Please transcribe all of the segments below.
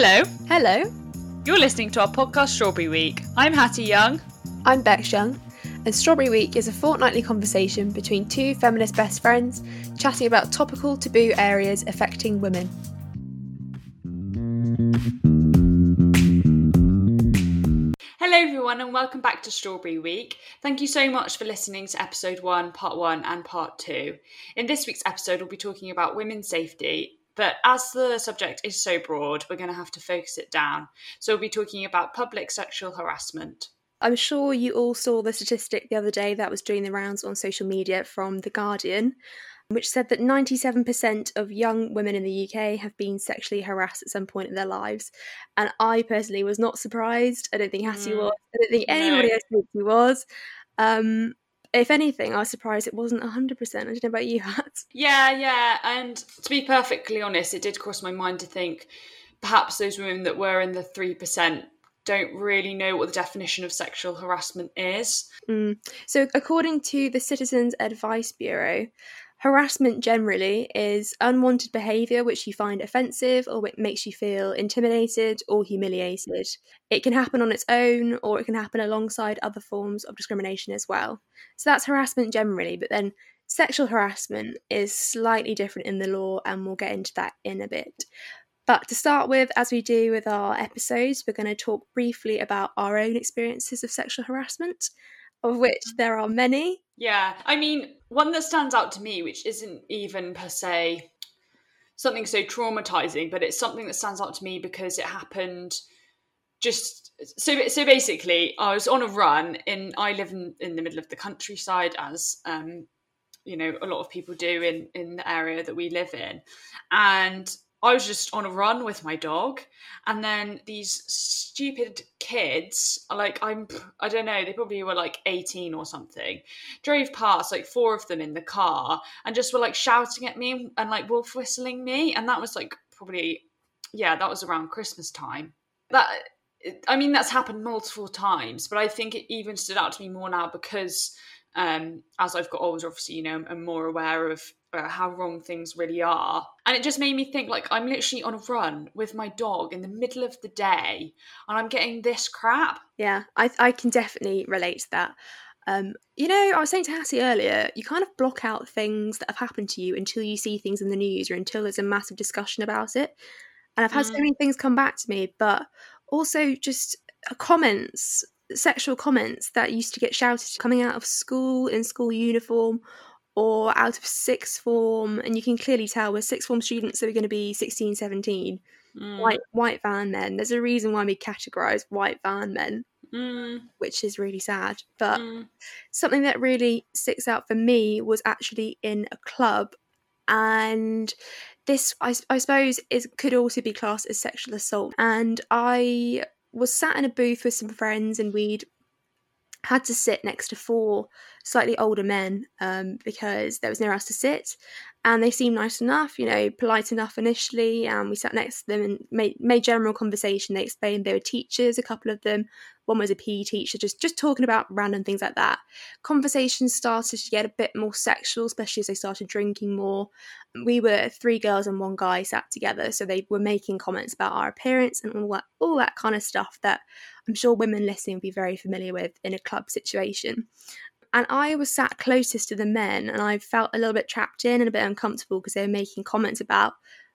Hello, Hello, you're listening to our podcast Strawberry Week. I'm Hattie Young. I'm Bex Young, and Strawberry Week is a fortnightly conversation between two feminist best friends chatting about topical taboo areas affecting women. Hello, everyone, and welcome back to Strawberry Week. Thank you so much for listening to episode one, part one, and part two. In this week's episode, we'll be talking about women's safety, but as the subject is so broad, we're going to have to focus it down. So, we'll be talking about public sexual harassment. I'm sure you all saw the statistic the other day that was doing the rounds on social media from The Guardian, which said that 97% of young women in the UK have been sexually harassed at some point in their lives. And I personally was not surprised. I don't think Hattie Mm, was. I don't think no. anybody else thought he was. Um, if anything, I was surprised it wasn't 100%. I don't know about you, Hat. Yeah, yeah. And to be perfectly honest, it did cross my mind to think perhaps those women that were in the 3% don't really know what the definition of sexual harassment is. Mm. So, according to the Citizens Advice Bureau, harassment generally is unwanted behaviour which you find offensive or which makes you feel intimidated or humiliated. It can happen on its own or it can happen alongside other forms of discrimination as well. So, that's harassment generally, but then sexual harassment is slightly different in the law, and we'll get into that in a bit. But to start with, as we do with our episodes, we're going to talk briefly about our own experiences of sexual harassment, of which there are many. Yeah, I mean, one that stands out to me, which isn't even per se something so traumatizing, but it's something that stands out to me because it happened just so so basically i was on a run in i live in, in the middle of the countryside as um you know a lot of people do in in the area that we live in and i was just on a run with my dog and then these stupid kids like i'm i don't know they probably were like 18 or something drove past like four of them in the car and just were like shouting at me and like wolf whistling me and that was like probably yeah that was around christmas time. That I mean, that's happened multiple times, but I think it even stood out to me more now because um, as I've got older, obviously, you know, I'm more aware of how wrong things really are. And it just made me think like, I'm literally on a run with my dog in the middle of the day and I'm getting this crap. Yeah, I, I can definitely relate to that. Um, you know, I was saying to Hattie earlier, you kind of block out things that have happened to you until you see things in the news or until there's a massive discussion about it. And I've had so Mm. many things come back to me, but also just uh, comments, sexual comments that used to get shouted coming out of school in school uniform or out of sixth form. And you can clearly tell we're sixth form students so we're going to be 16, 17, Mm, white, white van men. There's a reason why we categorise white van men, mm, which is really sad. But mm. something that really sticks out for me was actually in a club and this I suppose is could also be classed as sexual assault and i was sat in a booth with some friends and we'd had to sit next to four slightly older men um, because there was nowhere else to sit and they seemed nice enough you know polite enough initially and we sat next to them and made, made general conversation. They explained they were teachers a couple of them one was a PE teacher, just just talking about random things like that. Conversations started to get a bit more sexual, especially as they started drinking more. We were three girls and one guy sat together, so they were making comments about our appearance and all that all that kind of stuff that I'm sure women listening will be very familiar with in a club situation. And I was sat closest to the men, and I felt a little bit trapped in and a bit uncomfortable because they were making comments about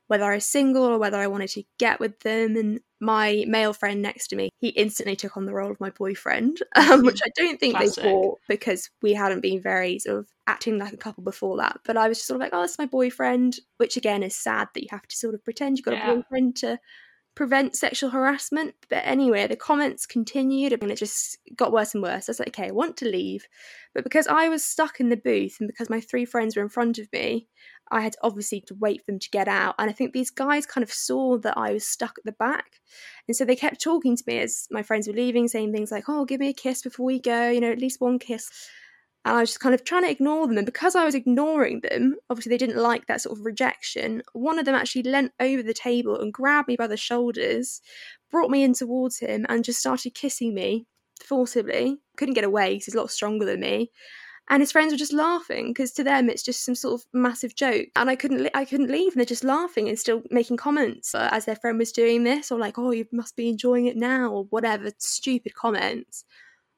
whether I was single or whether I wanted to get with them. And my male friend next to me, he instantly took on the role of my boyfriend, um, which I don't think Classic. they thought because we hadn't been very sort of acting like a couple before that. But I was just sort of like, oh, it's my boyfriend, which again is sad that you have to sort of pretend you've got Yeah. a boyfriend to prevent sexual harassment. But anyway, the comments continued and it just got worse and worse. I was like, okay, I want to leave. But because I was stuck in the booth and because my three friends were in front of me, I had obviously to wait for them to get out. And I think these guys kind of saw that I was stuck at the back. And so they kept talking to me as my friends were leaving, saying things like, oh, give me a kiss before we go, you know, at least one kiss. And I was just kind of trying to ignore them. And because I was ignoring them, obviously they didn't like that sort of rejection. One of them actually leant over the table and grabbed me by the shoulders, brought me in towards him, and just started kissing me forcibly. Couldn't get away because he's a lot stronger than me. And his friends were just laughing because to them it's just some sort of massive joke. And i couldn't i couldn't leave and they're just laughing and still making comments uh, as their friend was doing this or like oh you must be enjoying it now or whatever stupid comments.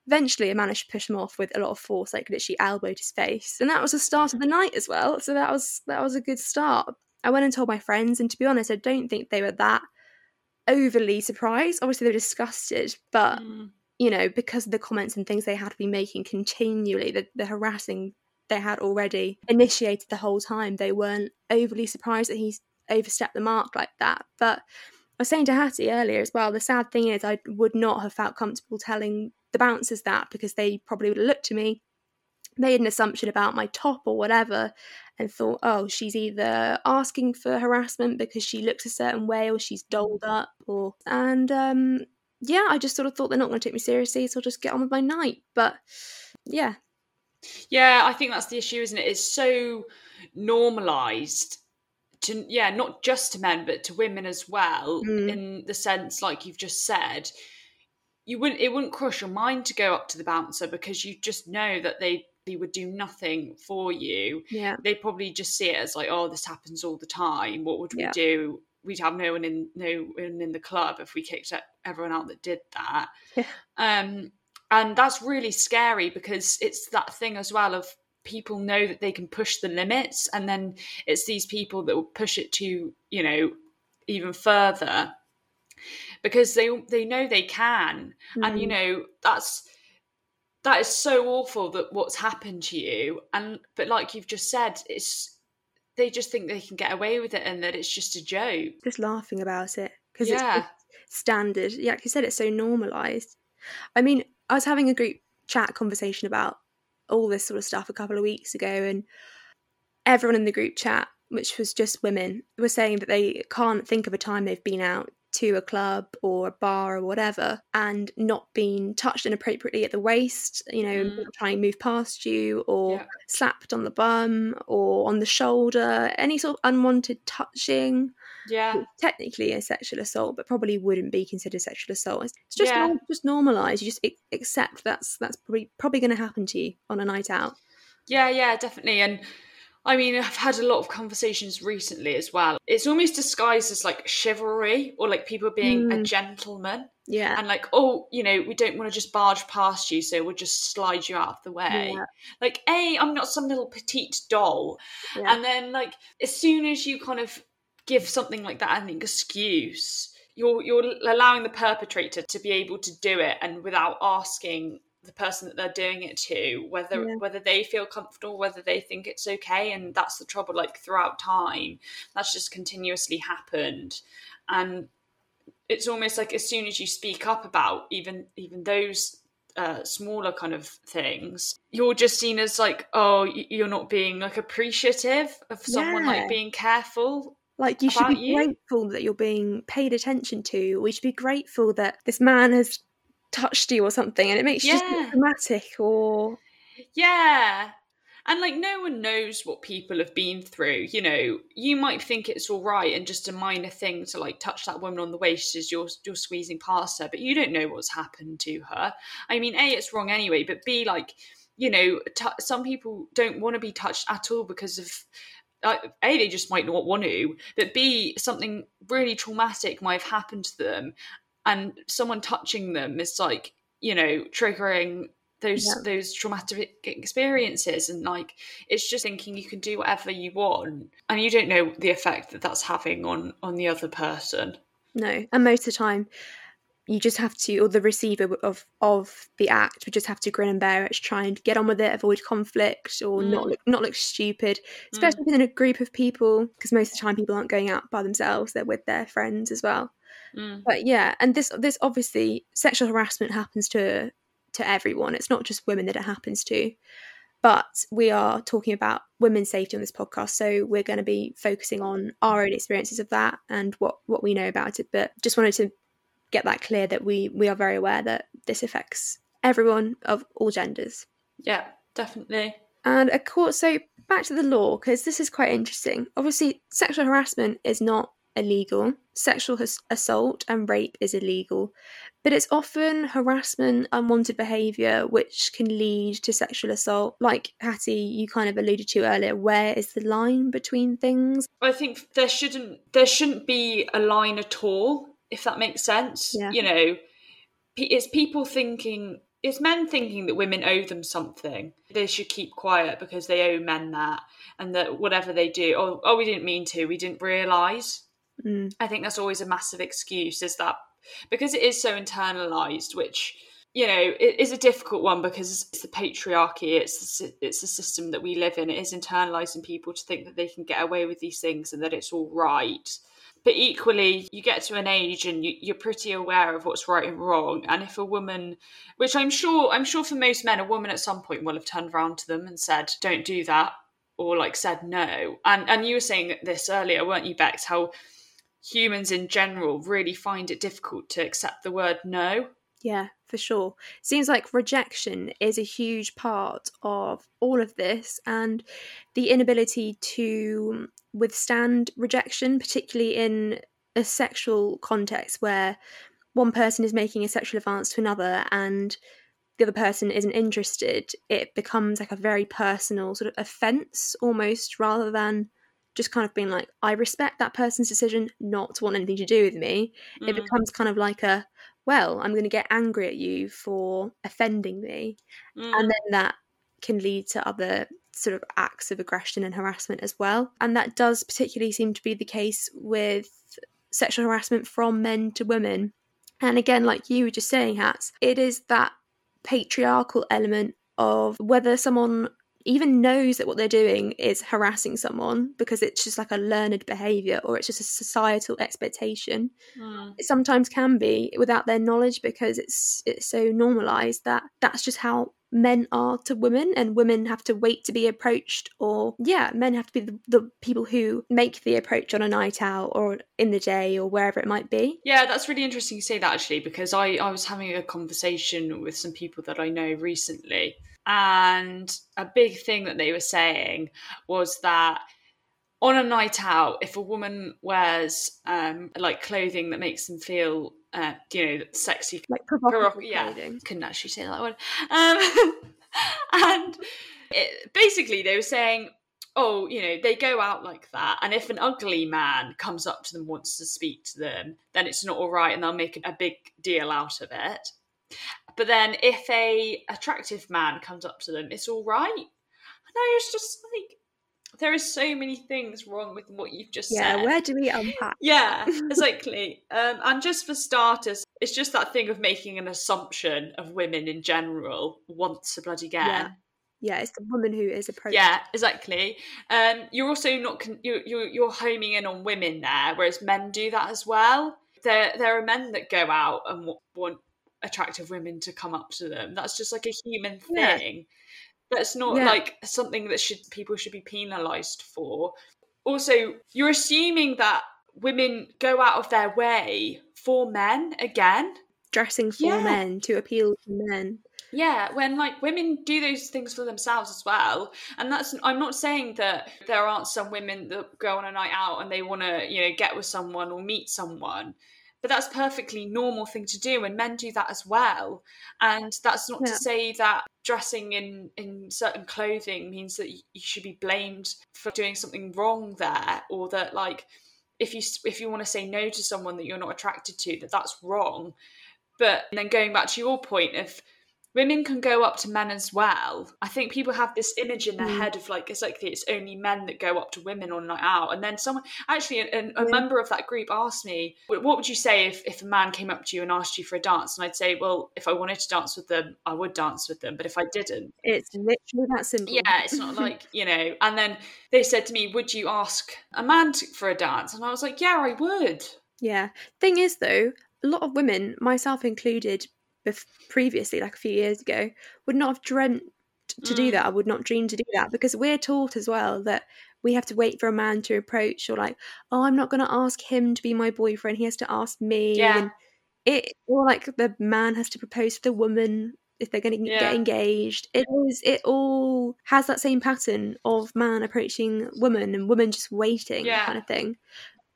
Eventually i managed to push him off with a lot of force like literally elbowed his face. And that was the start of the night as well so that was that was a good start. I went and told my friends and to be honest i don't think they were that overly surprised. Obviously they were disgusted but mm you know, because of the comments and things they had been making continually, the, the harassing they had already initiated the whole time, they weren't overly surprised that he's overstepped the mark like that. But I was saying to Hattie earlier as well, the sad thing is I would not have felt comfortable telling the bouncers that because they probably would have looked at me, made an assumption about my top or whatever, and thought, oh, she's either asking for harassment because she looks a certain way or she's dolled up or and um yeah, I just sort of thought they're not going to take me seriously, so I'll just get on with my night. But yeah. Yeah, I think that's the issue, isn't it? It's so normalized to, yeah, not just to men, but to women as well, mm. in the sense, like you've just said. You wouldn't, it wouldn't cross your mind to go up to the bouncer because you just know that they they would do nothing for you. Yeah. They probably just see it as like, oh, this happens all the time. What would we yeah. do? We'd have no one in no one in the club if we kicked everyone out that did that. Yeah. Um, and that's really scary because it's that thing as well of people know that they can push the limits, and then it's these people that will push it to you know even further because they they know they can, mm. and you mm. know that's that is so awful that what's happened to you and but like you've just said it's they just think they can get away with it and that it's just a joke. Just laughing about it because yeah. it's standard. Yeah, like you said, it's so normalized. I mean, I was having a group chat conversation about all this sort of stuff a couple of weeks ago, and everyone in the group chat, which was just women, were saying that they can't think of a time they've been out to a club or a bar or whatever and not being touched inappropriately at the waist, you know, mm. trying to move past you or yeah. slapped on the bum or on the shoulder, any sort of unwanted touching. Yeah. Technically a sexual assault, but probably wouldn't be considered sexual assault. It's just yeah. normal, just normalized. You just accept that's that's probably probably going to happen to you on a night out. Yeah, yeah, definitely. And I mean, I've had a lot of conversations recently as well. It's almost disguised as like chivalry or like people being mm. a gentleman. Yeah. And like, oh, you know, we don't want to just barge past you, so we'll just slide you out of the way. Yeah. Like, A, I'm not some little petite doll. Yeah. And then like as soon as you kind of give something like that an excuse, you're you're allowing the perpetrator to be able to do it and without asking the person that they're doing it to whether yeah. whether they feel comfortable whether they think it's okay and that's the trouble like throughout time that's just continuously happened and it's almost like as soon as you speak up about even even those uh, smaller kind of things, you're just seen as like, oh, you're not being like appreciative of someone yeah. like being careful. Like you should be you. grateful that you're being paid attention to. We should be grateful that this man has touched you or something and it makes you just dramatic or yeah. And like no one knows what people have been through. You know you might think it's all right and just a minor thing to like touch that woman on the waist as you're you're squeezing past her but you don't know what's happened to her. I mean a it's wrong anyway but b like you know t- some people don't want to be touched at all because of uh, a they just might not want to but b something really traumatic might have happened to them and someone touching them is like you know triggering those yeah. those traumatic experiences and like it's just thinking you can do whatever you want and you don't know the effect that that's having on on the other person no and most of the time you just have to or the receiver of of the act would just have to grin and bear it try and get on with it avoid conflict or mm. not look not look stupid especially mm. within a group of people because most of the time people aren't going out by themselves they're with their friends as well Mm. But yeah, and this this obviously sexual harassment happens to to everyone. It's not just women that it happens to. But we are talking about women's safety on this podcast, so we're going to be focusing on our own experiences of that and what what we know about it. But just wanted to get that clear that we we are very aware that this affects everyone of all genders. Yeah, definitely. And of course, so back to the law because this is quite interesting. Obviously, sexual harassment is not illegal. Sexual has- assault and rape is illegal. But it's often harassment, unwanted behaviour, which can lead to sexual assault. Like Hattie, you kind of alluded to earlier, where is the line between things? I think there shouldn't there shouldn't be a line at all, if that makes sense. Yeah. You know, it's people thinking it's men thinking that women owe them something. They should keep quiet because they owe men that, and that whatever they do, oh, oh, we didn't mean to, we didn't realise. Mm. I think that's always a massive excuse. Is that because it is so internalized, which you know it is a difficult one because it's the patriarchy. It's it's the system that we live in. It is internalizing people to think that they can get away with these things and that it's all right but equally you get to an age and you, are pretty aware of what's right and wrong and if a woman which i'm sure i'm sure for most men a woman at some point will have turned around to them and said don't do that or like said no and and you were saying this earlier weren't you bex how humans in general really find it difficult to accept the word no yeah, for sure. Seems like rejection is a huge part of all of this, and the inability to withstand rejection, particularly in a sexual context where one person is making a sexual advance to another and the other person isn't interested, it becomes like a very personal sort of offense almost rather than just kind of being like, I respect that person's decision not to want anything to do with me. Mm. It becomes kind of like a, well, I'm going to get angry at you for offending me. Mm. And then that can lead to other sort of acts of aggression and harassment as well. And that does particularly seem to be the case with sexual harassment from men to women. And again, like you were just saying, Hats, it is that patriarchal element of whether someone even knows that what they're doing is harassing someone because it's just like a learned behavior or it's just a societal expectation mm. it sometimes can be without their knowledge because it's it's so normalized that that's just how men are to women and women have to wait to be approached or yeah men have to be the, the, people who make the approach on a night out or in the day or wherever it might be yeah that's really interesting you say that actually because i i was having a conversation with some people that i know recently and a big thing that they were saying was that on a night out, if a woman wears um, like clothing that makes them feel, uh, you know, sexy, like provocative yeah, clothing. couldn't actually say that word. Um, and it, basically, they were saying, oh, you know, they go out like that, and if an ugly man comes up to them, wants to speak to them, then it's not all right, and they'll make a big deal out of it. But then if a attractive man comes up to them, it's all right. And I was just like, there are so many things wrong with what you've just yeah, said. Yeah, where do we unpack? Yeah, exactly. um, and just for starters, it's just that thing of making an assumption of women in general once a bloody again. Yeah. Yeah, it's the woman who is approached. Yeah, exactly. Um, you're also not con- you're, you're you're homing in on women there, whereas men do that as well. There there are men that go out and want attractive women to come up to them. That's just like a human thing. Yeah. That's not yeah. like something that should people should be penalized for. Also, you're assuming that women go out of their way for men again, dressing for yeah. men to appeal to men. Yeah, when like women do those things for themselves as well. And that's I'm not saying that there aren't some women that go on a night out and they want to, you know, get with someone or meet someone but that's perfectly normal thing to do and men do that as well and that's not yeah. to say that dressing in in certain clothing means that you should be blamed for doing something wrong there or that like if you if you want to say no to someone that you're not attracted to that that's wrong but then going back to your point of women can go up to men as well. I think people have this image in their mm. head of like it's like it's only men that go up to women on night out, and then someone actually a, a yeah. member of that group asked me, "What would you say if if a man came up to you and asked you for a dance?" And I'd say, "Well, if I wanted to dance with them, I would dance with them, but if I didn't, it's literally that simple." Yeah, it's not like you know. And then they said to me, "Would you ask a man to, for a dance?" And I was like, "Yeah, I would." Yeah. Thing is, though, a lot of women, myself included, bef- previously, like a few years ago, would not have dreamt to mm. do that. I would not dream to do that because we're taught as well that we have to wait for a man to approach or like, oh, I'm not going to ask him to be my boyfriend. He has to ask me. Yeah. And it or like the man has to propose to the woman if they're going to yeah. get engaged. It is. It all has that same pattern of man approaching woman and woman just waiting, yeah. kind of thing.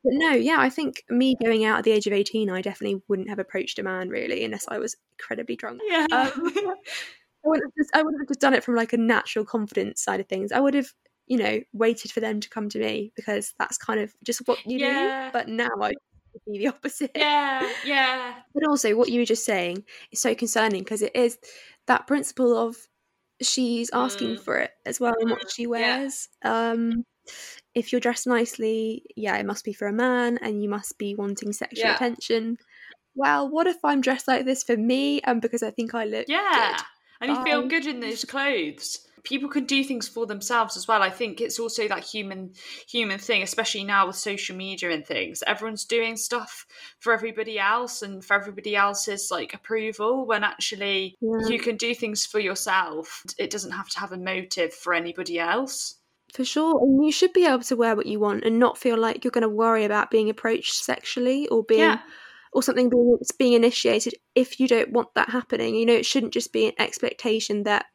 But no, yeah, I think me going out at the age of 18, I definitely wouldn't have approached a man really unless I was incredibly drunk. Yeah. Um, I wouldn't have just I would have just done it from like a natural confidence side of things. I would have, you know, waited for them to come to me because that's kind of just what you Yeah. do. But now I would be the opposite. yeah, yeah. But also what you were just saying is so concerning because it is that principle of she's asking Mm. for it as well and what she yeah. wears. Um if you're dressed nicely, yeah, it must be for a man and you must be wanting sexual Yeah. attention. Well, what if I'm dressed like this for me and because I think I look Yeah. good? And you feel um, good in those clothes. People can do things for themselves as well. I think it's also that human human thing, especially now with social media and things. Everyone's doing stuff for everybody else and for everybody else's like approval when actually Yeah. you can do things for yourself. It doesn't have to have a motive for anybody else. For sure. And you should be able to wear what you want and not feel like you're going to worry about being approached sexually or being Yeah. or something being being initiated if you don't want that happening. You know, it shouldn't just be an expectation that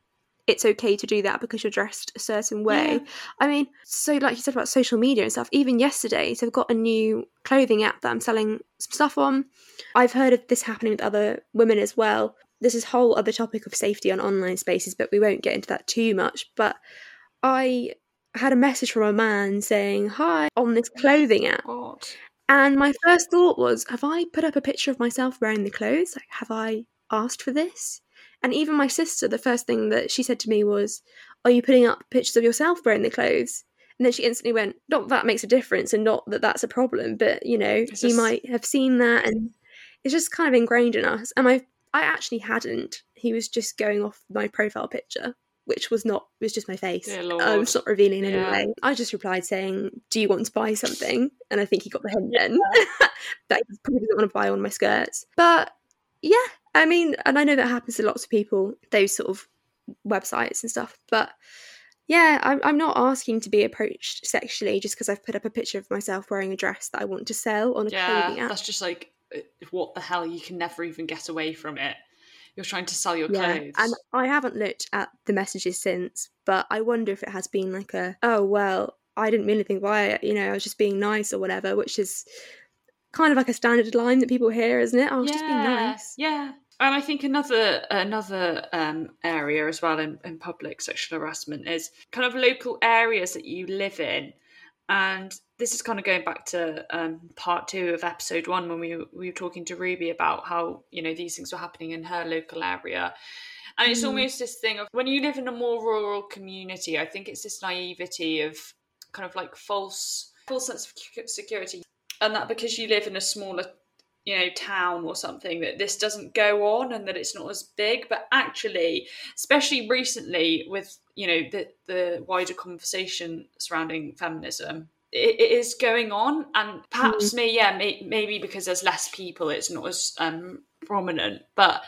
it's okay to do that because you're dressed a certain way. Yeah. I mean, so like you said about social media and stuff, even yesterday, so I've got a new clothing app that I'm selling some stuff on. I've heard of this happening with other women as well. This whole other topic of safety on online spaces, but we won't get into that too much. But I had a message from a man saying, Hi, on this oh clothing app. God. And my first thought was, have I put up a picture of myself wearing the clothes? Like, have I asked for this? And even my sister, the first thing that she said to me was, Are you putting up pictures of yourself wearing the clothes? And then she instantly went, Not that makes a difference and not that that's a problem, but you know, It's he just- might have seen that and it's just kind of ingrained in us. And I I actually hadn't. He was just going off my profile picture, which was not, it was just my face. Um, it's not revealing in Yeah. any way. I just replied saying, Do you want to buy something? And I think he got the hint then that he probably doesn't want to buy one of my skirts. But yeah, I mean, and I know that happens to lots of people, those sort of websites and stuff. But yeah, I'm, I'm not asking to be approached sexually just because I've put up a picture of myself wearing a dress that I want to sell on a clothing app. that's just like uh, what the hell? You can never even get away from it. You're trying to sell your Yeah, clothes. and I haven't looked at the messages since, but I wonder if it has been like a, oh, well, I didn't mean anything by it, you know, I was just being nice or whatever, which is kind of like a standard line that people hear, isn't it? I was just being nice. Yeah. And I think another another um, area as well in, in public sexual harassment is kind of local areas that you live in. And this is kind of going back to um, part two of episode one when we, we were talking to Ruby about how, you know, these things were happening in her local area. And it's Mm. almost this thing of when you live in a more rural community, I think it's this naivety of kind of like false false sense of security. And that because you live in a smaller you know town or something that this doesn't go on and that it's not as big but actually especially recently with you know the the wider conversation surrounding feminism it, is going on and perhaps me yeah may, maybe because there's less people it's not as um prominent but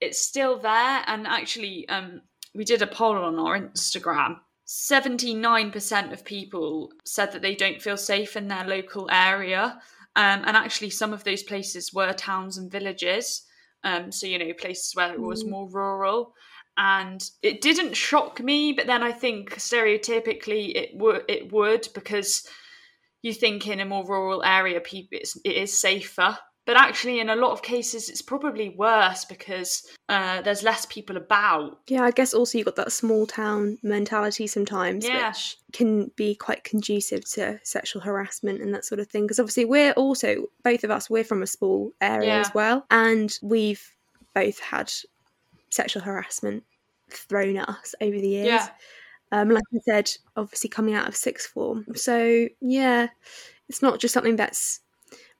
it's still there and actually um we did a poll on our instagram 79% of people said that they don't feel safe in their local area um, and actually, some of those places were towns and villages. Um, so, you know, places where it was Mm. more rural. And it didn't shock me, but then I think stereotypically it would it would because you think in a more rural area, people it's, it is safer. But actually, in a lot of cases, it's probably worse because uh, there's less people about. Yeah, I guess also you've got that small town mentality sometimes, Yeah. which can be quite conducive to sexual harassment and that sort of thing. Because obviously, we're also, both of us, we're from a small area Yeah. as well. And we've both had sexual harassment thrown at us over the years. Yeah. Um, like I said, obviously coming out of sixth form. So, yeah, it's not just something that's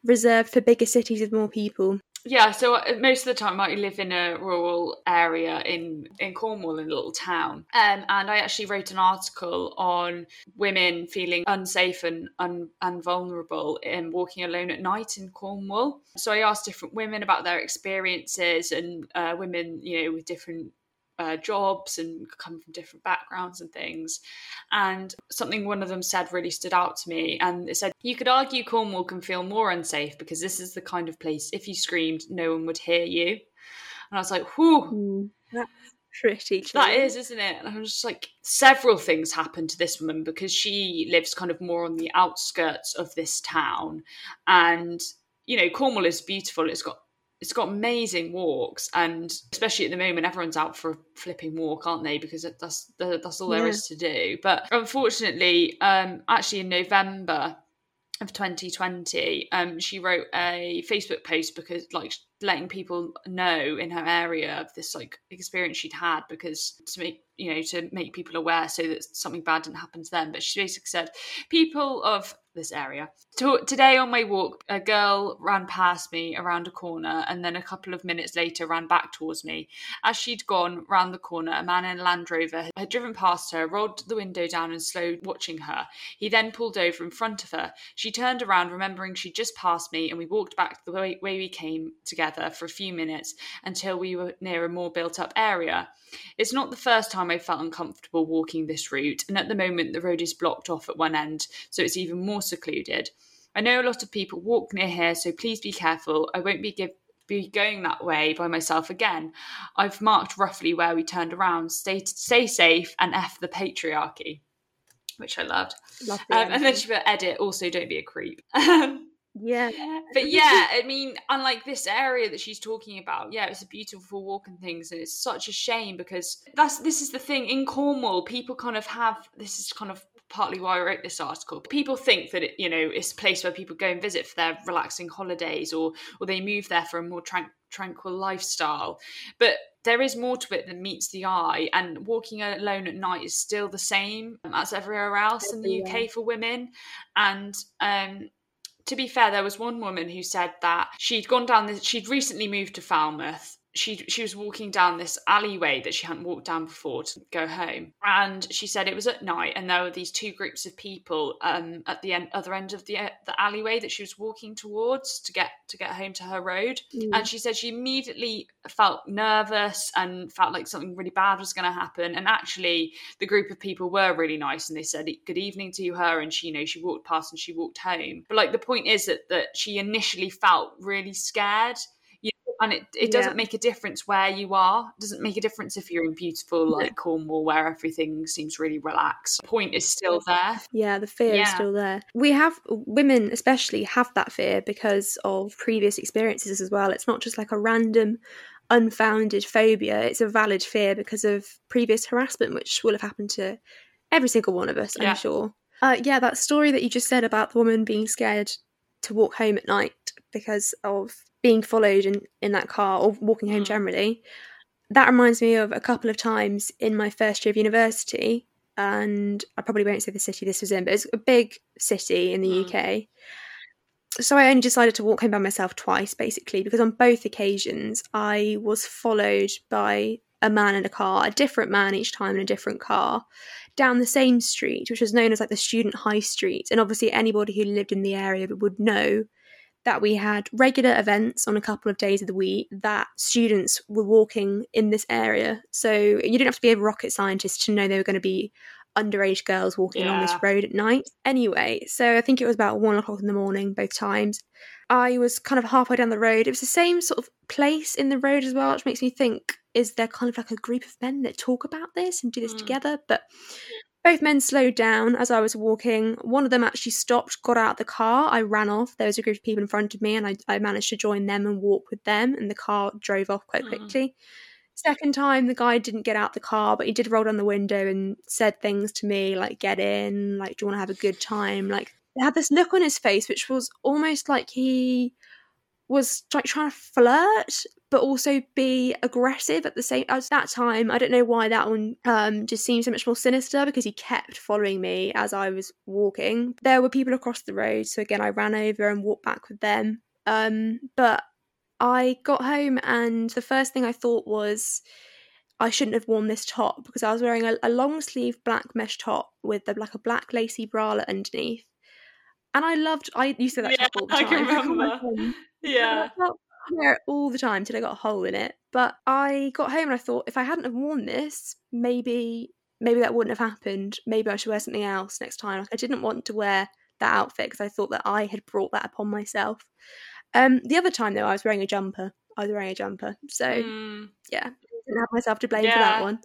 reserved for bigger cities with more people. Yeah, so uh, most of the time I live in a rural area in in Cornwall, in a little town, um, and I actually wrote an article on women feeling unsafe and un, and vulnerable in walking alone at night in Cornwall. So I asked different women about their experiences, and uh, women, you know, with different uh, jobs and come from different backgrounds and things. And something one of them said really stood out to me. And it said, You could argue Cornwall can feel more unsafe because this is the kind of place, if you screamed, no one would hear you. And I was like, Whew, Mm. That's pretty clear. That is, isn't it? And I was just like, several things happened to this woman because she lives kind of more on the outskirts of this town. And, you know, Cornwall is beautiful. It's got it's got amazing walks and especially at the moment everyone's out for a flipping walk aren't they? Because that's that's all there Yeah. is to do. But unfortunately um actually in november of 2020 um she wrote a facebook post because like letting people know in her area of this like experience she'd had because to make you know to make people aware so that something bad didn't happen to them. But she basically said people of this area. To- today on my walk a girl ran past me around a corner and then a couple of minutes later ran back towards me. As she'd gone round the corner a man in a land rover had driven past her rolled the window down and slowed watching her. He then pulled over in front of her. She turned around remembering she'd just passed me and we walked back the way, way we came together for a few minutes until we were near a more built up area. It's not the first time I felt uncomfortable walking this route, and at the moment the road is blocked off at one end, so it's even more secluded. I know a lot of people walk near here, so please be careful. I won't be give, be going that way by myself again. I've marked roughly where we turned around. Stay stay safe and f the patriarchy, which I loved. Um, and then she put edit. Also, don't be a creep. yeah, but yeah, I mean, unlike this area that she's talking about, yeah, it's a beautiful walk and things, and it's such a shame because that's this is the thing in Cornwall. People kind of have this is kind of partly why I wrote this article. People think that it, you know, it's a place where people go and visit for their relaxing holidays, or or they move there for a more tran- tranquil lifestyle, but there is more to it than meets the eye and walking alone at night is still the same as everywhere else in the UK for women and um to be fair, there was one woman who said that she'd gone down this. She'd recently moved to Falmouth. She she was walking down this alleyway that she hadn't walked down before to go home, and she said it was at night, and there were these two groups of people um, at the end, other end of the the alleyway that she was walking towards to get to get home to her road. Mm. And she said she immediately felt nervous and felt like something really bad was going to happen. And actually, the group of people were really nice, and they said good evening to her. And she, you know, she walked past and she walked home. But like the point is that that she initially felt really scared. And it, it doesn't Yeah. make a difference where you are. It doesn't make a difference if you're in beautiful like Cornwall where everything seems really relaxed. The point is still there. Yeah, the fear is still there. We have women, especially, have that fear because of previous experiences as well. It's not just like a random, unfounded phobia. It's a valid fear because of previous harassment, which will have happened to every single one of us. Yeah. I'm sure. Uh, yeah, that story that you just said about the woman being scared to walk home at night because of being followed in, in that car or walking home Mm. generally. That reminds me of a couple of times in my first year of university and I probably won't say the city this was in, but it's a big city in the Mm. UK. So I only decided to walk home by myself twice, basically, because on both occasions I was followed by a man in a car, a different man each time in a different car, down the same street, which was known as like the Student High Street. And obviously, anybody who lived in the area would know that we had regular events on a couple of days of the week that students were walking in this area. So you didn't have to be a rocket scientist to know they were going to be underage girls walking on this road at night. Anyway, so I think it was about one o'clock in the morning both times. I was kind of halfway down the road. It was the same sort of place in the road as well, which makes me think is there kind of like a group of men that talk about this and do this Mm. together? But both men slowed down as I was walking. One of them actually stopped, got out the car. I ran off. There was a group of people in front of me, and I, I managed to join them and walk with them. And the car drove off quite Mm. quickly. Second time, the guy didn't get out the car, but he did roll down the window and said things to me like, get in, like, do you want to have a good time? Like, he had this look on his face, which was almost like he was like trying to flirt but also be aggressive at the same at that time i don't know why that one um just seemed so much more sinister because he kept following me as i was walking there were people across the road so again i ran over and walked back with them um but i got home and the first thing i thought was I shouldn't have worn this top because I was wearing a, a long sleeve black mesh top with the, like a black lacy bralette underneath. And I loved, I used to that Yeah, top all the I time. can remember. Yeah. I felt- Wear it all the time till I got a hole in it. But I got home and I thought if I hadn't have worn this, maybe maybe that wouldn't have happened. Maybe I should wear something else next time. Like I didn't want to wear that outfit because I thought that I had brought that upon myself. Um, the other time though, I was wearing a jumper. I was wearing a jumper, so Mm. yeah, didn't have myself to blame yeah. for that one.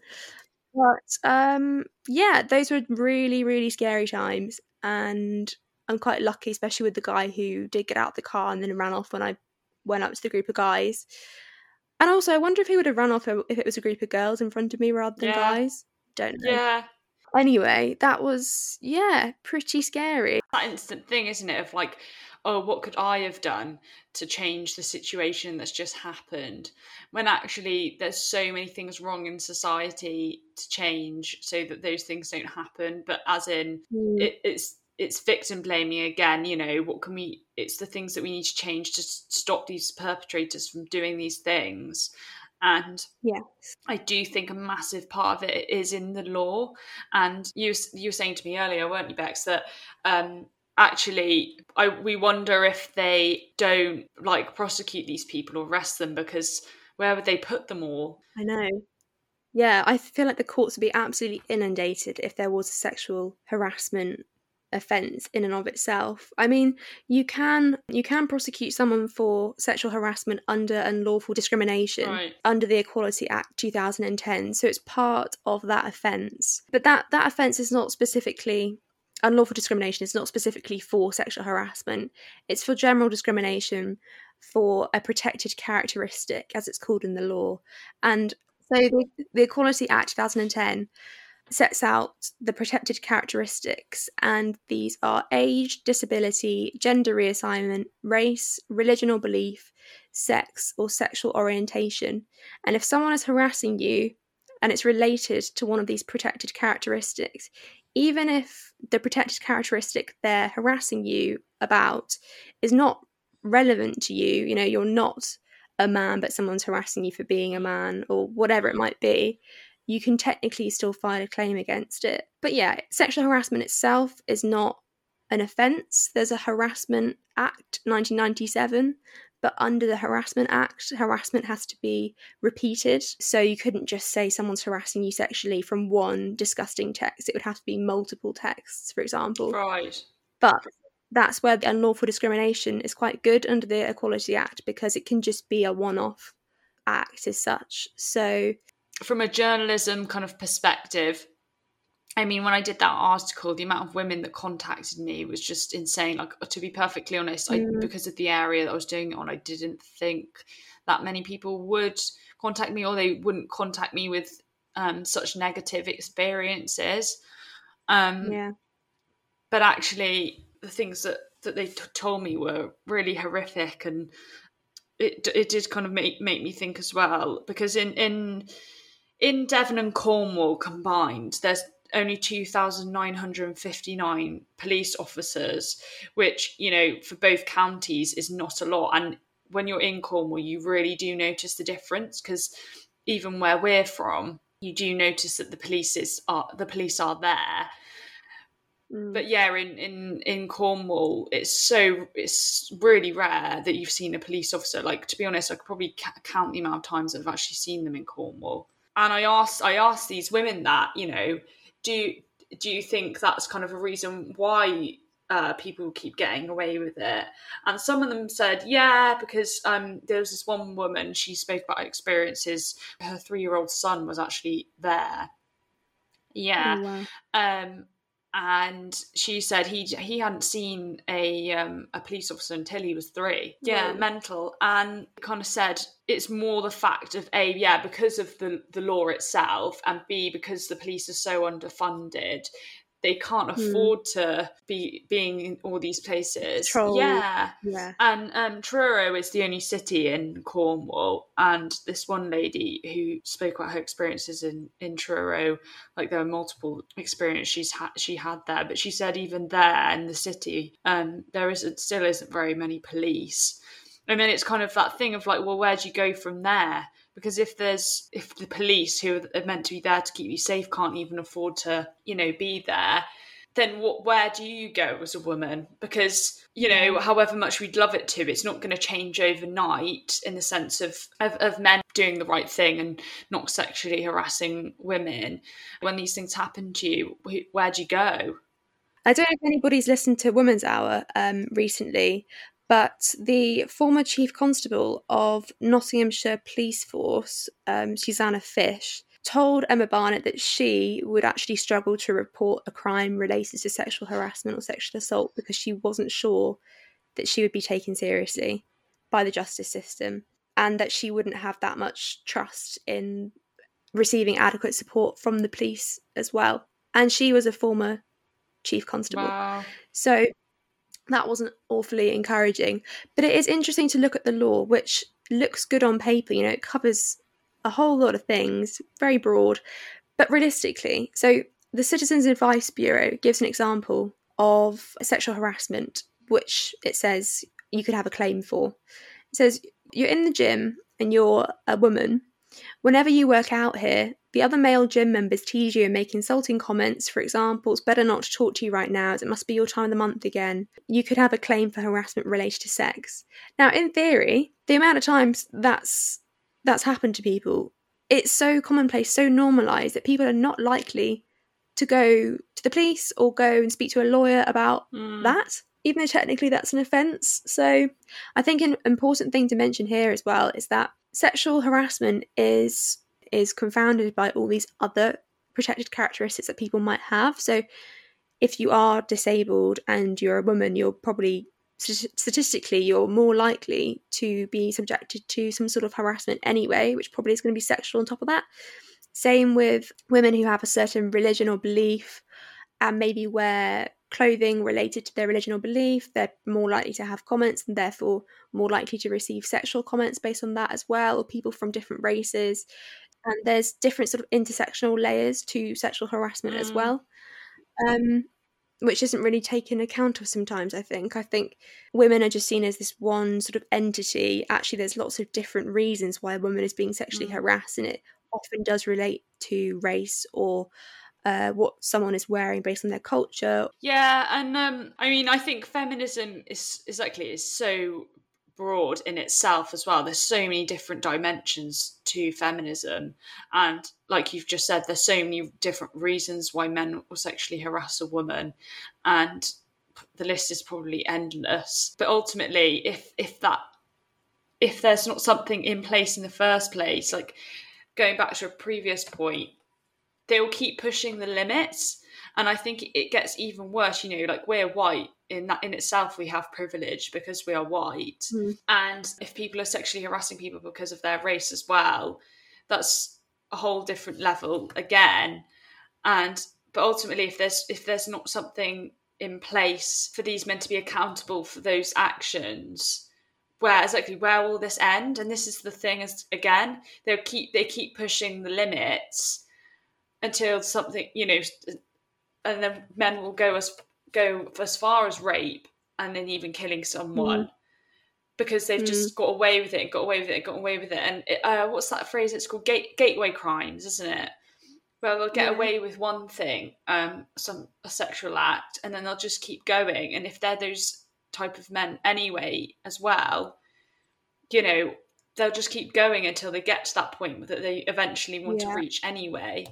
But um, yeah, those were really, really scary times, and I'm quite lucky, especially with the guy who did get out of the car and then ran off when I went up to the group of guys. And also, I wonder if he would have run off if it was a group of girls in front of me rather than yeah. guys. Don't know. Yeah. Anyway, that was yeah, pretty scary. That instant thing, isn't it? Of like, oh, what could I have done to change the situation that's just happened? When actually, there's so many things wrong in society to change so that those things don't happen. But as in, mm. it, it's it's victim blaming again. You know, what can we? It's the things that we need to change to stop these perpetrators from doing these things. And yeah, I do think a massive part of it is in the law. And you you were saying to me earlier, weren't you, Bex, that um, actually I we wonder if they don't like prosecute these people or arrest them because where would they put them all? I know. Yeah, I feel like the courts would be absolutely inundated if there was a sexual harassment offence in and of itself. I mean, you can you can prosecute someone for sexual harassment under unlawful discrimination right. under the Equality Act 2010. So it's part of that offence. But that that offence is not specifically unlawful discrimination is not specifically for sexual harassment. It's for general discrimination for a protected characteristic as it's called in the law. And so the, the Equality Act 2010 sets out the protected characteristics, and these are age, disability, gender reassignment, race, religion or belief, sex, or sexual orientation. And if someone is harassing you and it's related to one of these protected characteristics, even if the protected characteristic they're harassing you about is not relevant to you, you know, you're not a man, but someone's harassing you for being a man or whatever it might be, you can technically still file a claim against it. But yeah, sexual harassment itself is not an offence. There's a Harassment Act 1997, but under the Harassment Act, harassment has to be repeated. So you couldn't just say someone's harassing you sexually from one disgusting text. It would have to be multiple texts, for example. Right. But that's where the unlawful discrimination is quite good under the Equality Act because it can just be a one off act as such. So from a journalism kind of perspective, I mean, when I did that article, the amount of women that contacted me was just insane. Like, to be perfectly honest, mm. I, because of the area that I was doing it on, I didn't think that many people would contact me or they wouldn't contact me with um, such negative experiences. Um, yeah. But actually, the things that, that they t- told me were really horrific and it, it did kind of make, make me think as well because in, in in Devon and Cornwall combined, there's only 2,959 police officers, which, you know, for both counties is not a lot. And when you're in Cornwall, you really do notice the difference because even where we're from, you do notice that the police is are the police are there. Mm. But yeah, in, in in Cornwall, it's so it's really rare that you've seen a police officer. Like to be honest, I could probably count the amount of times I've actually seen them in Cornwall and I asked I asked these women that you know do do you think that's kind of a reason why uh, people keep getting away with it? And some of them said, yeah, because um, there was this one woman, she spoke about experiences. Her three year old son was actually there. Yeah. Oh, wow. um, and she said he he hadn't seen a um, a police officer until he was three. Yeah, mental, and kind of said it's more the fact of a yeah because of the the law itself, and b because the police are so underfunded they can't hmm. afford mm. to be being in all these places. Troll. Yeah. Yeah. And um, Truro is the only city in Cornwall. And this one lady who spoke about her experiences in, in Truro, like there were multiple experiences she's had she had there, but she said even there in the city, um, there isn't still isn't very many police. And then it's kind of that thing of like, well, where do you go from there? Because if there's if the police who are meant to be there to keep you safe can't even afford to you know be there then what where do you go as a woman? Because you know however much we'd love it to it's not going to change overnight in the sense of, of, of men doing the right thing and not sexually harassing women. When these things happen to you where do you go? I don't know if anybody's listened to Women's Hour um, recently, But the former chief constable of Nottinghamshire Police Force, um, Susanna Fish, told Emma Barnett that she would actually struggle to report a crime related to sexual harassment or sexual assault because she wasn't sure that she would be taken seriously by the justice system and that she wouldn't have that much trust in receiving adequate support from the police as well. And she was a former chief constable. Wow. So that wasn't awfully encouraging. But it is interesting to look at the law, which looks good on paper. You know, it covers a whole lot of things, very broad. But realistically, so the Citizens Advice Bureau gives an example of sexual harassment, which it says you could have a claim for. It says you're in the gym and you're a woman. Whenever you work out here, the other male gym members tease you and make insulting comments. For example, it's better not to talk to you right now as it must be your time of the month again. You could have a claim for harassment related to sex. Now, in theory, the amount of times that's that's happened to people, it's so commonplace, so normalized that people are not likely to go to the police or go and speak to a lawyer about Mm. that, even though technically that's an offence. So I think an important thing to mention here as well is that sexual harassment is is confounded by all these other protected characteristics that people might have. So if you are disabled and you're a woman, you're probably statistically you're more likely to be subjected to some sort of harassment anyway, which probably is going to be sexual on top of that. Same with women who have a certain religion or belief and maybe wear clothing related to their religion or belief, they're more likely to have comments and therefore more likely to receive sexual comments based on that as well, or people from different races. And there's different sort of intersectional layers to sexual harassment as Mm. well, um, which isn't really taken account of sometimes, I think. I think women are just seen as this one sort of entity. Actually, there's lots of different reasons why a woman is being sexually Mm. harassed, and it often does relate to race or uh, what someone is wearing based on their culture. Yeah, and um, I mean, I think feminism is exactly is so broad in itself as well. There's so many different dimensions to feminism, and like you've just said, there's so many different reasons why men will sexually harass a woman, and the list is probably endless. But ultimately, if if that if there's not something in place in the first place, like going back to a previous point, they will keep pushing the limits and i think it gets even worse you know like we're white in that in itself we have privilege because we are white. Mm. and if people are sexually harassing people because of their race as well that's a whole different level again. And but ultimately if there's if there's not something in place for these men to be accountable for those actions where exactly where will this end? And this is the thing is again they keep they keep pushing the limits until something you know and then men will go as go as far as rape and then even killing someone. Because they've just got away with it got away with it got away with it. And it, uh, what's that phrase? It's called gate, gateway crimes isn't it? Well they'll get Yeah. away with one thing um some a sexual act and then they'll just keep going. And if they're those type of men anyway as well you know they'll just keep going until they get to that point that they eventually want Yeah. to reach anyway.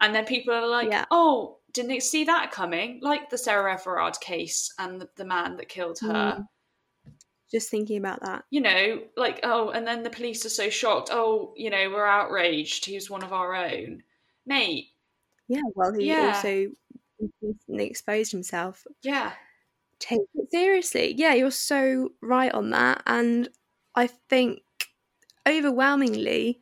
And then people are like Yeah. oh didn't see that coming like the sarah everard case and the, the man that killed her Mm. Just thinking about that. you know, like, oh, and then the police are so shocked. Oh, you know, we're outraged. He's one of our own. Mate, Yeah, well, he Yeah. also recently exposed himself. yeah. Take it seriously. Yeah, you're so right on that. And I think overwhelmingly,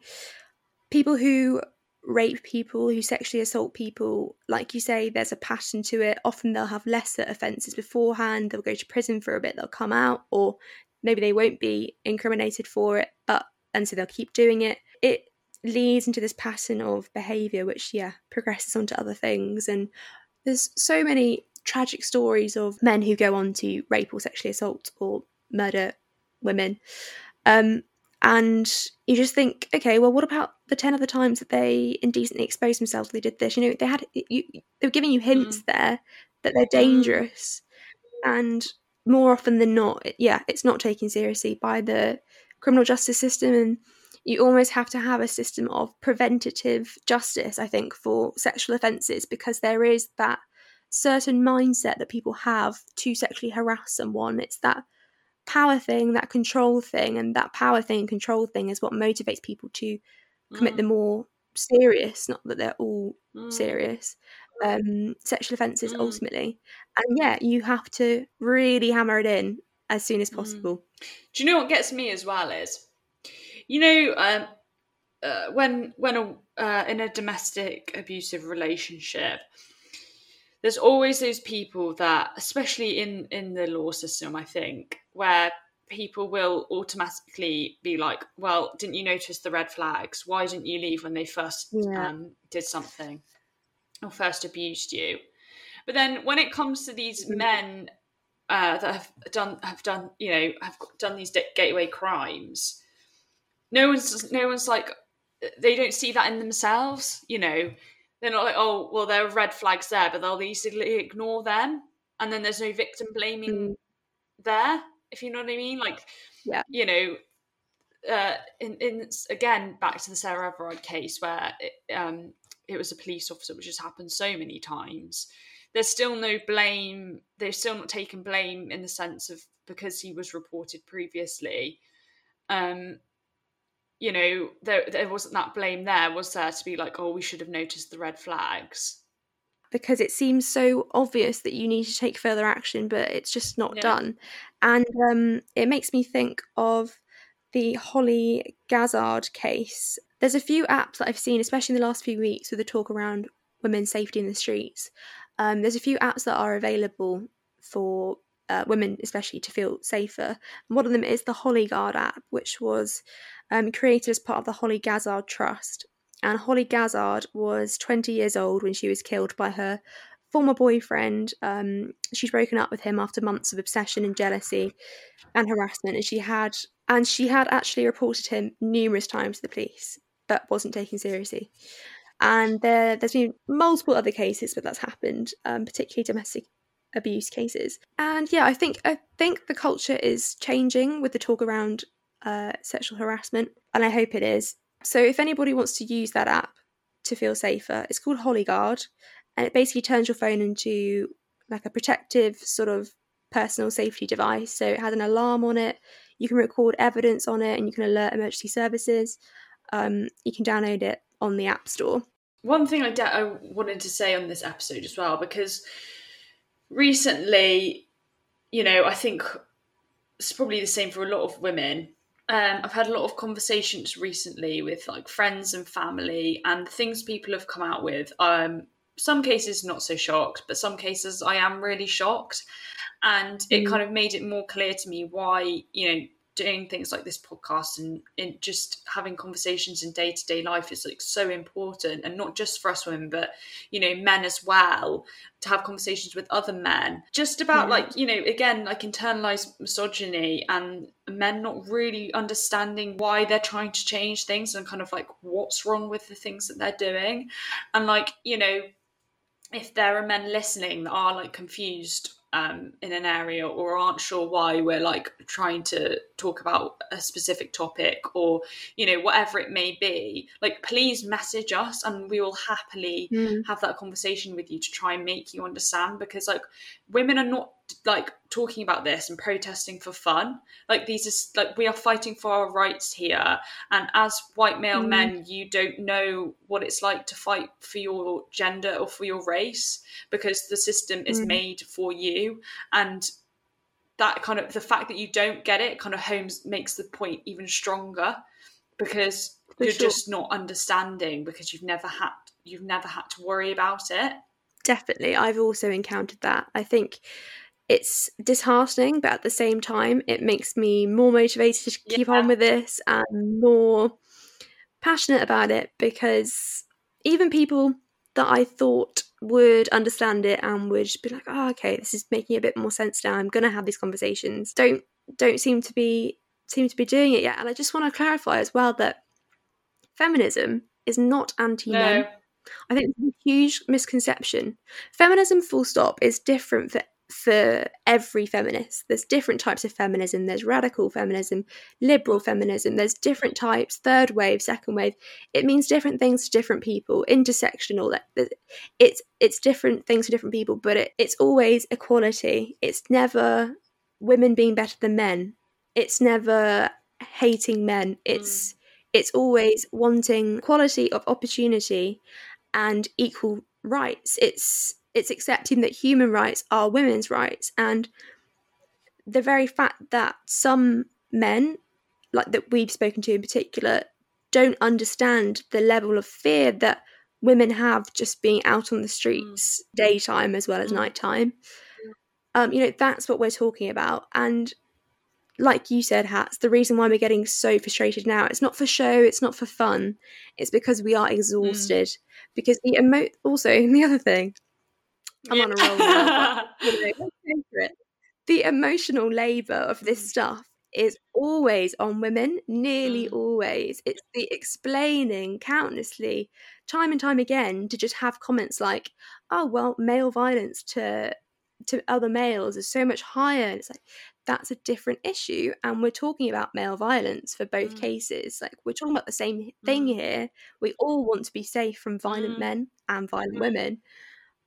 people who rape people, who sexually assault people, like you say, there's a pattern to it. Often they'll have lesser offences beforehand, they'll go to prison for a bit, they'll come out, or maybe they won't be incriminated for it, but and so they'll keep doing it. It leads into this pattern of behaviour which, yeah, progresses onto other things. And there's so many tragic stories of men who go on to rape or sexually assault or murder women. Um, and you just think, okay, well, what about the ten other times that they indecently exposed themselves? They did this. You know, they had you. They were giving you hints mm. there that they're mm. dangerous, and more often than not, yeah, it's not taken seriously by the criminal justice system, and you almost have to have a system of preventative justice. I think for sexual offences because there is that certain mindset that people have to sexually harass someone. It's that power thing, that control thing, and that power thing and control thing is what motivates people to commit Mm. the more serious, not that they're all Mm. serious, um, sexual offences Mm. ultimately. And yeah, you have to really hammer it in as soon as Mm. possible. Do you know what gets me as well is, you know, um, uh, when when a, uh, in a domestic abusive relationship, there's always those people that, especially in in the law system, I think, where people will automatically be like, "Well, didn't you notice the red flags? Why didn't you leave when they first Yeah. um, did something or first abused you?" But then when it comes to these Mm. men uh, that have done have done you know have done these gateway crimes, no one's no one's like they don't see that in themselves. You know, they're not like oh well there are red flags there, but they'll easily ignore them, and then there's no victim blaming Mm. there. If you know what I mean, like Yeah. you know. Uh, in, in again back to the Sarah Everard case where it, um, it was a police officer, which has happened so many times. There's still no blame. They've still not taken blame in the sense of because he was reported previously. Um, you know, there there wasn't that blame there, was there, to be like, oh, we should have noticed the red flags. because it seems so obvious that you need to take further action, but it's just not done. And um, it makes me think of the Hollie Gazzard case. There's a few apps that I've seen, especially in the last few weeks, with the talk around women's safety in the streets. Um, there's a few apps that are available for uh, women, especially, to feel safer. One of them is the Hollie Guard app, which was um, created as part of the Hollie Gazzard Trust and Hollie Gazzard was 20 years old when she was killed by her former boyfriend. Um, she'd broken up with him after months of obsession and jealousy and harassment, and she had and she had actually reported him numerous times to the police, but wasn't taken seriously. And there, there's been multiple other cases where that's happened, um, particularly domestic abuse cases. And yeah, I think I think the culture is changing with the talk around uh, sexual harassment, and I hope it is. So if anybody wants to use that app to feel safer, it's called Hollie Guard, and it basically turns your phone into like a protective sort of personal safety device. So it has an alarm on it. You can record evidence on it, and you can alert emergency services. Um, you can download it on the App Store. One thing I, I wanted to say on this episode as well, because recently, you know, I think it's probably the same for a lot of women. Um, I've had a lot of conversations recently with like friends and family, and things people have come out with. Um, some cases not so shocked, but some cases I am really shocked, and it Mm. kind of made it more clear to me why you know doing things like this podcast and, and just having conversations in day-to-day life is like so important. And not just for us women but you know men as well to have conversations with other men. Just about Yeah. like you know again like internalized misogyny and men not really understanding why they're trying to change things and kind of like what's wrong with the things that they're doing. And like you know if there are men listening that are like confused um, in an area or aren't sure why we're like trying to talk about a specific topic or you know whatever it may be like please message us and we will happily Mm. have that conversation with you to try and make you understand because like women are not like talking about this and protesting for fun like these is like we are fighting for our rights here and as white male Mm. men you don't know what it's like to fight for your gender or for your race because the system is Mm. made for you and that kind of the fact that you don't get it kind of homes makes the point even stronger because For you're sure. just not understanding because you've never had you've never had to worry about it Definitely. I've also encountered that. I think it's disheartening, but at the same time, it makes me more motivated to keep Yeah. on with this and more passionate about it because even people that I thought would understand it and would be like, oh, okay, this is making a bit more sense now. I'm going to have these conversations. Don't don't seem to be seem to be doing it yet. And I just want to clarify as well that feminism is not anti-men. no I think it's a huge misconception. Feminism, full stop, is different for for every feminist. There's different types of feminism. There's radical feminism, liberal feminism. There's different types. Third wave, second wave. It means different things to different people. Intersectional. It's it's different things for different people. But it, it's always equality. It's never women being better than men. It's never hating men. It's mm. it's always wanting quality of opportunity and equal rights. It's it's accepting that human rights are women's rights and the very fact that some men like that we've spoken to in particular don't understand the level of fear that women have just being out on the streets mm. daytime as well as mm. nighttime um, you know that's what we're talking about and like you said hats the reason why we're getting so frustrated now it's not for show it's not for fun it's because we are mm. exhausted mm. because the emo also the other thing i'm yeah. on a roll now but, you know, the emotional labor of this mm. stuff is always on women, nearly mm. always. It's the explaining countlessly, time and time again, to just have comments like, "Oh well, male violence to to other males is so much higher." And it's like that's a different issue, and we're talking about male violence for both mm. cases. Like we're talking about the same thing mm. here. We all want to be safe from violent mm. men and violent mm. women.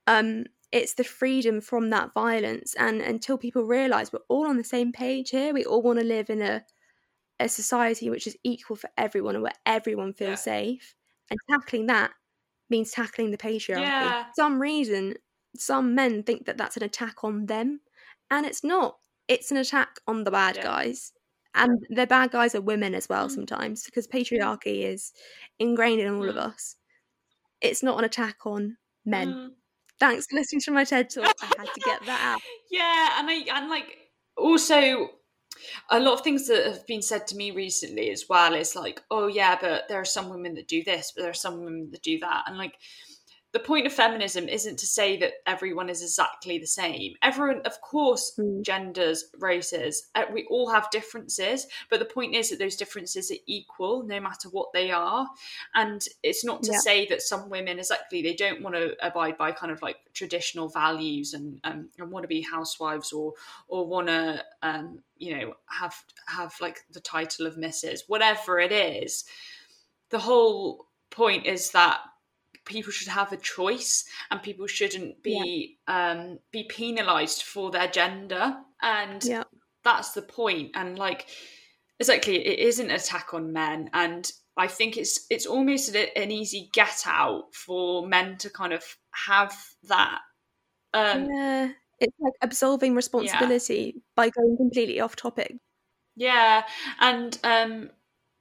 Um, it's the freedom from that violence and until people realize we're all on the same page here we all want to live in a a society which is equal for everyone and where everyone feels yeah. safe and tackling that means tackling the patriarchy yeah. for some reason some men think that that's an attack on them and it's not it's an attack on the bad yeah. guys and the bad guys are women as well mm. sometimes because patriarchy is ingrained in all mm. of us it's not an attack on men mm thanks for listening to my TED talk. I had to get that out. yeah, and I and like also a lot of things that have been said to me recently as well is like, oh yeah, but there are some women that do this, but there are some women that do that, and like the point of feminism isn't to say that everyone is exactly the same. Everyone, of course, mm. genders, races, uh, we all have differences, but the point is that those differences are equal no matter what they are. And it's not to yeah. say that some women, exactly, they don't want to abide by kind of like traditional values and, um, and want to be housewives or or want to, um, you know, have have like the title of Mrs. Whatever it is, the whole point is that people should have a choice and people shouldn't be yeah. um be penalized for their gender and yeah. that's the point and like exactly it is an attack on men and i think it's it's almost an easy get out for men to kind of have that um yeah it's like absolving responsibility yeah. by going completely off topic yeah and um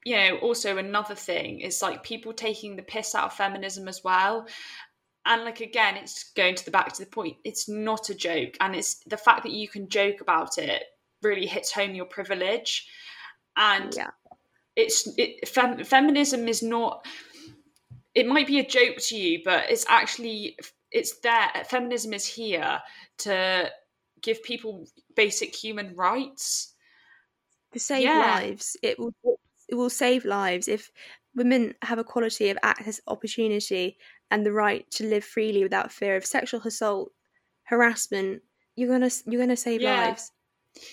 you know, also another thing is like people taking the piss out of feminism as well. And like again, it's going to the back to the point. It's not a joke, and it's the fact that you can joke about it really hits home your privilege. And yeah. it's it, fem, feminism is not. It might be a joke to you, but it's actually it's there. Feminism is here to give people basic human rights to save yeah. lives. It will it will save lives if women have equality of access, opportunity, and the right to live freely without fear of sexual assault, harassment. You're gonna you're gonna save yeah. lives.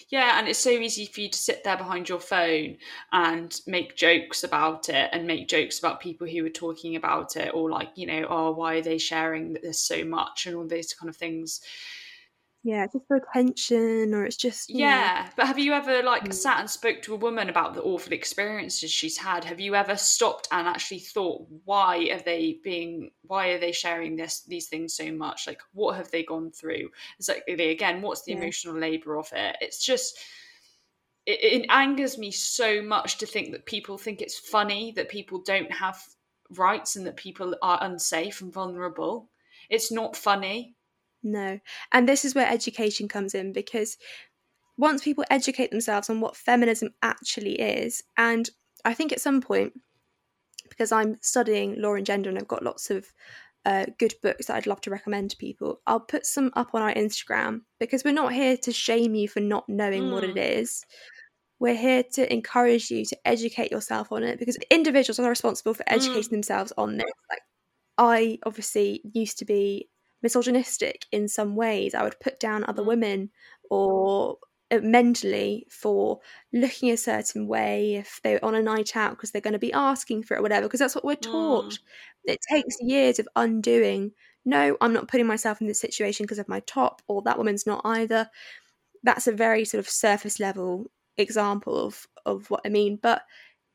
Yeah, and it's so easy for you to sit there behind your phone and make jokes about it and make jokes about people who are talking about it or like, you know, oh, why are they sharing this so much and all these kind of things yeah, just for attention, or it's just yeah. Know. But have you ever like mm. sat and spoke to a woman about the awful experiences she's had? Have you ever stopped and actually thought, why are they being? Why are they sharing this these things so much? Like, what have they gone through? It's like again, what's the yeah. emotional labor of it? It's just. It, it angers me so much to think that people think it's funny that people don't have rights and that people are unsafe and vulnerable. It's not funny no. And this is where education comes in because once people educate themselves on what feminism actually is, and I think at some point, because I'm studying law and gender and I've got lots of uh, good books that I'd love to recommend to people, I'll put some up on our Instagram because we're not here to shame you for not knowing mm. what it mm. We're here to encourage you to educate yourself on it because individuals are responsible for educating mm. themselves on this. Like, I obviously used to be misogynistic in some ways. I would put down other mm. women or uh, mentally for looking a certain way if they're on a night out because they're going to be asking for it or whatever because that's what we're taught. Mm. It takes years of undoing. No, I'm not putting myself in this situation because of my top or that woman's not either. that's a very sort of surface level example of of what I mean. But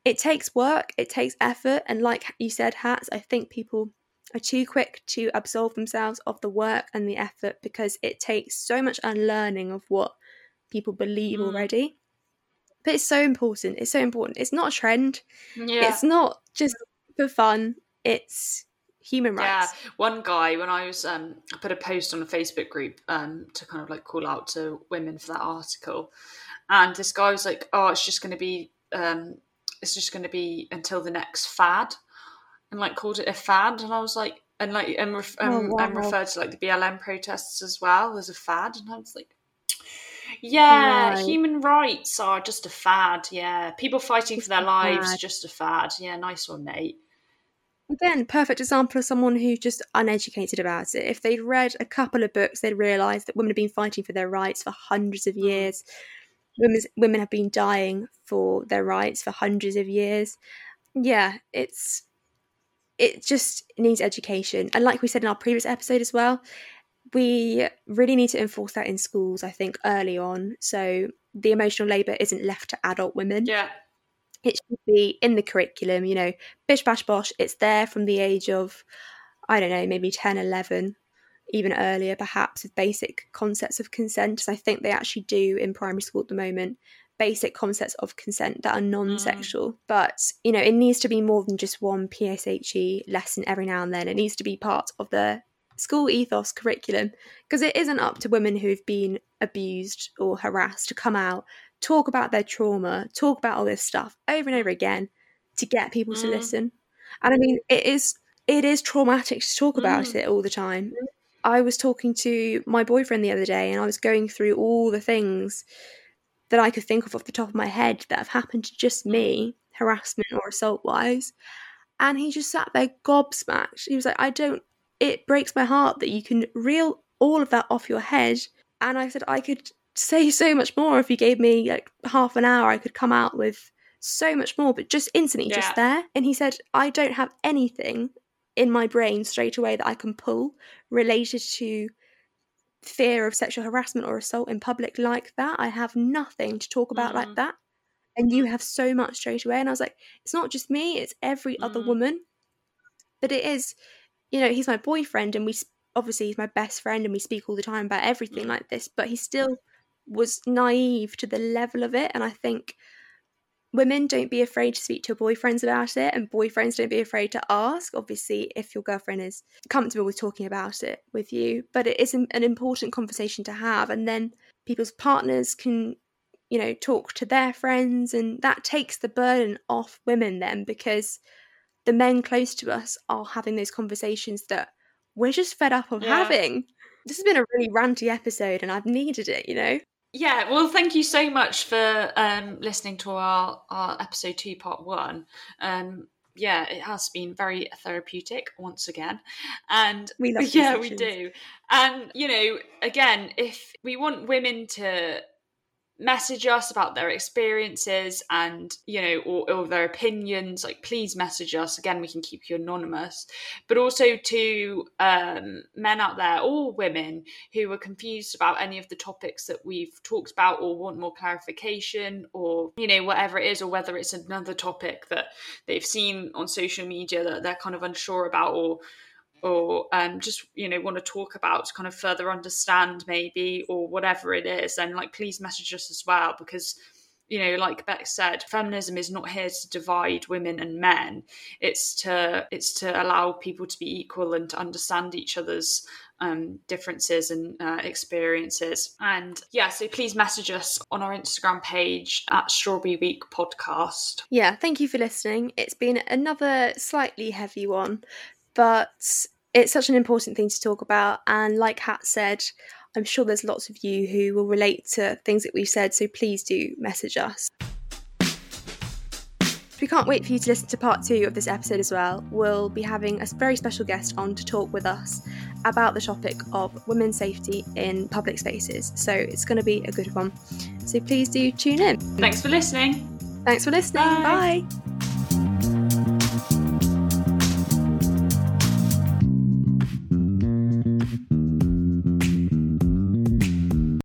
it takes work, it takes effort, and like you said, hats. I think people are too quick to absolve themselves of the work and the effort because it takes so much unlearning of what people believe Mm. already. But it's so important. It's so important. It's not a trend. Yeah. It's not just for fun. It's human rights. Yeah, one guy when I was um, I put a post on a Facebook group um, to kind of like call out to women for that article, and this guy was like, "Oh, it's just going to be, um, it's just going to be until the next fad," and like called it a fad, and I was like, and like and, ref- Oh, um, and referred to like the BLM protests as well as a fad, and I was like. Yeah, Right. human rights are just a fad. Yeah, people fighting Just for their lives, fad. just a fad. Yeah, nice one, mate. Again, perfect example of someone who's just uneducated about it. If they'd read a couple of books, they'd realise that women have been fighting for their rights for hundreds of Mm. years. Women's, women have been dying for their rights for hundreds of years. Yeah, it's it just needs education. And like we said in our previous episode as well, we really need to enforce that in schools, I think, early on. So the emotional labour isn't left to adult women Yeah, it should be in the curriculum you know bish bash bosh it's there from the age of i don't know maybe 10 11 even earlier perhaps with basic concepts of consent as i think they actually do in primary school at the moment basic concepts of consent that are non-sexual but you know it needs to be more than just one pshe lesson every now and then it needs to be part of the school ethos curriculum because it isn't up to women who've been abused or harassed to come out talk about their trauma, talk about all this stuff over and over again to get people to Mm. listen. And I mean, it is it is traumatic to talk about Mm. it all the time. I was talking to my boyfriend the other day and I was going through all the things that I could think of off the top of my head that have happened to just me, harassment or assault wise. And he just sat there gobsmacked. He was like, I don't, it breaks my heart that you can reel all of that off your head. And I said, I could say so much more if you gave me like half an hour. I could come out with so much more, but just instantly, Yeah. just there. And he said, I don't have anything in my brain straight away that I can pull related to fear of sexual harassment or assault in public like that. I have nothing to talk about Mhm. like that. And you have so much straight away. And I was like, it's not just me, it's every other Mm. woman. But it is, you know, he's my boyfriend and we obviously he's my best friend and we speak all the time about everything Mm. like this, but he still was naive to the level of it. And I think women don't be afraid to speak to your boyfriends about it and boyfriends don't be afraid to ask obviously if your girlfriend is comfortable with talking about it with you. But it is an an important conversation to have and then people's partners can you know talk to their friends and that takes the burden off women then because the men close to us are having those conversations that we're just fed up of Yeah. having. This has been a really ranty episode and i've needed it you know Yeah, well, thank you so much for um, listening to our, our episode two, part one. Um, yeah, it has been very therapeutic once again, and We love yeah, we do. And you know, again, if we want women to message us about their experiences and you know or, or their opinions like please message us. Again we can keep you anonymous. But also to um, men out there or women who are confused about any of the topics that we've talked about or want more clarification or you know whatever it is or whether it's another topic that they've seen on social media that they're kind of unsure about or or um, just you know want to talk about to kind of further understand maybe or whatever it is then like please message us as well because you know like beck said feminism is not here to divide women and men. It's to it's to allow people to be equal and to understand each other's um, differences and uh, experiences. And yeah so please message us on our instagram page at strawberry week podcast. Yeah, thank you for listening. It's been another slightly heavy one, but it's such an important thing to talk about. And like Hat said, I'm sure there's lots of you who will relate to things that we've said, so please do message us. We can't wait for you to listen to part two of this episode as well. We'll be having a very special guest on to talk with us about the topic of women's safety in public spaces. So it's going to be a good one. So please do tune in. thanks for listening Thanks for listening. Bye. Bye.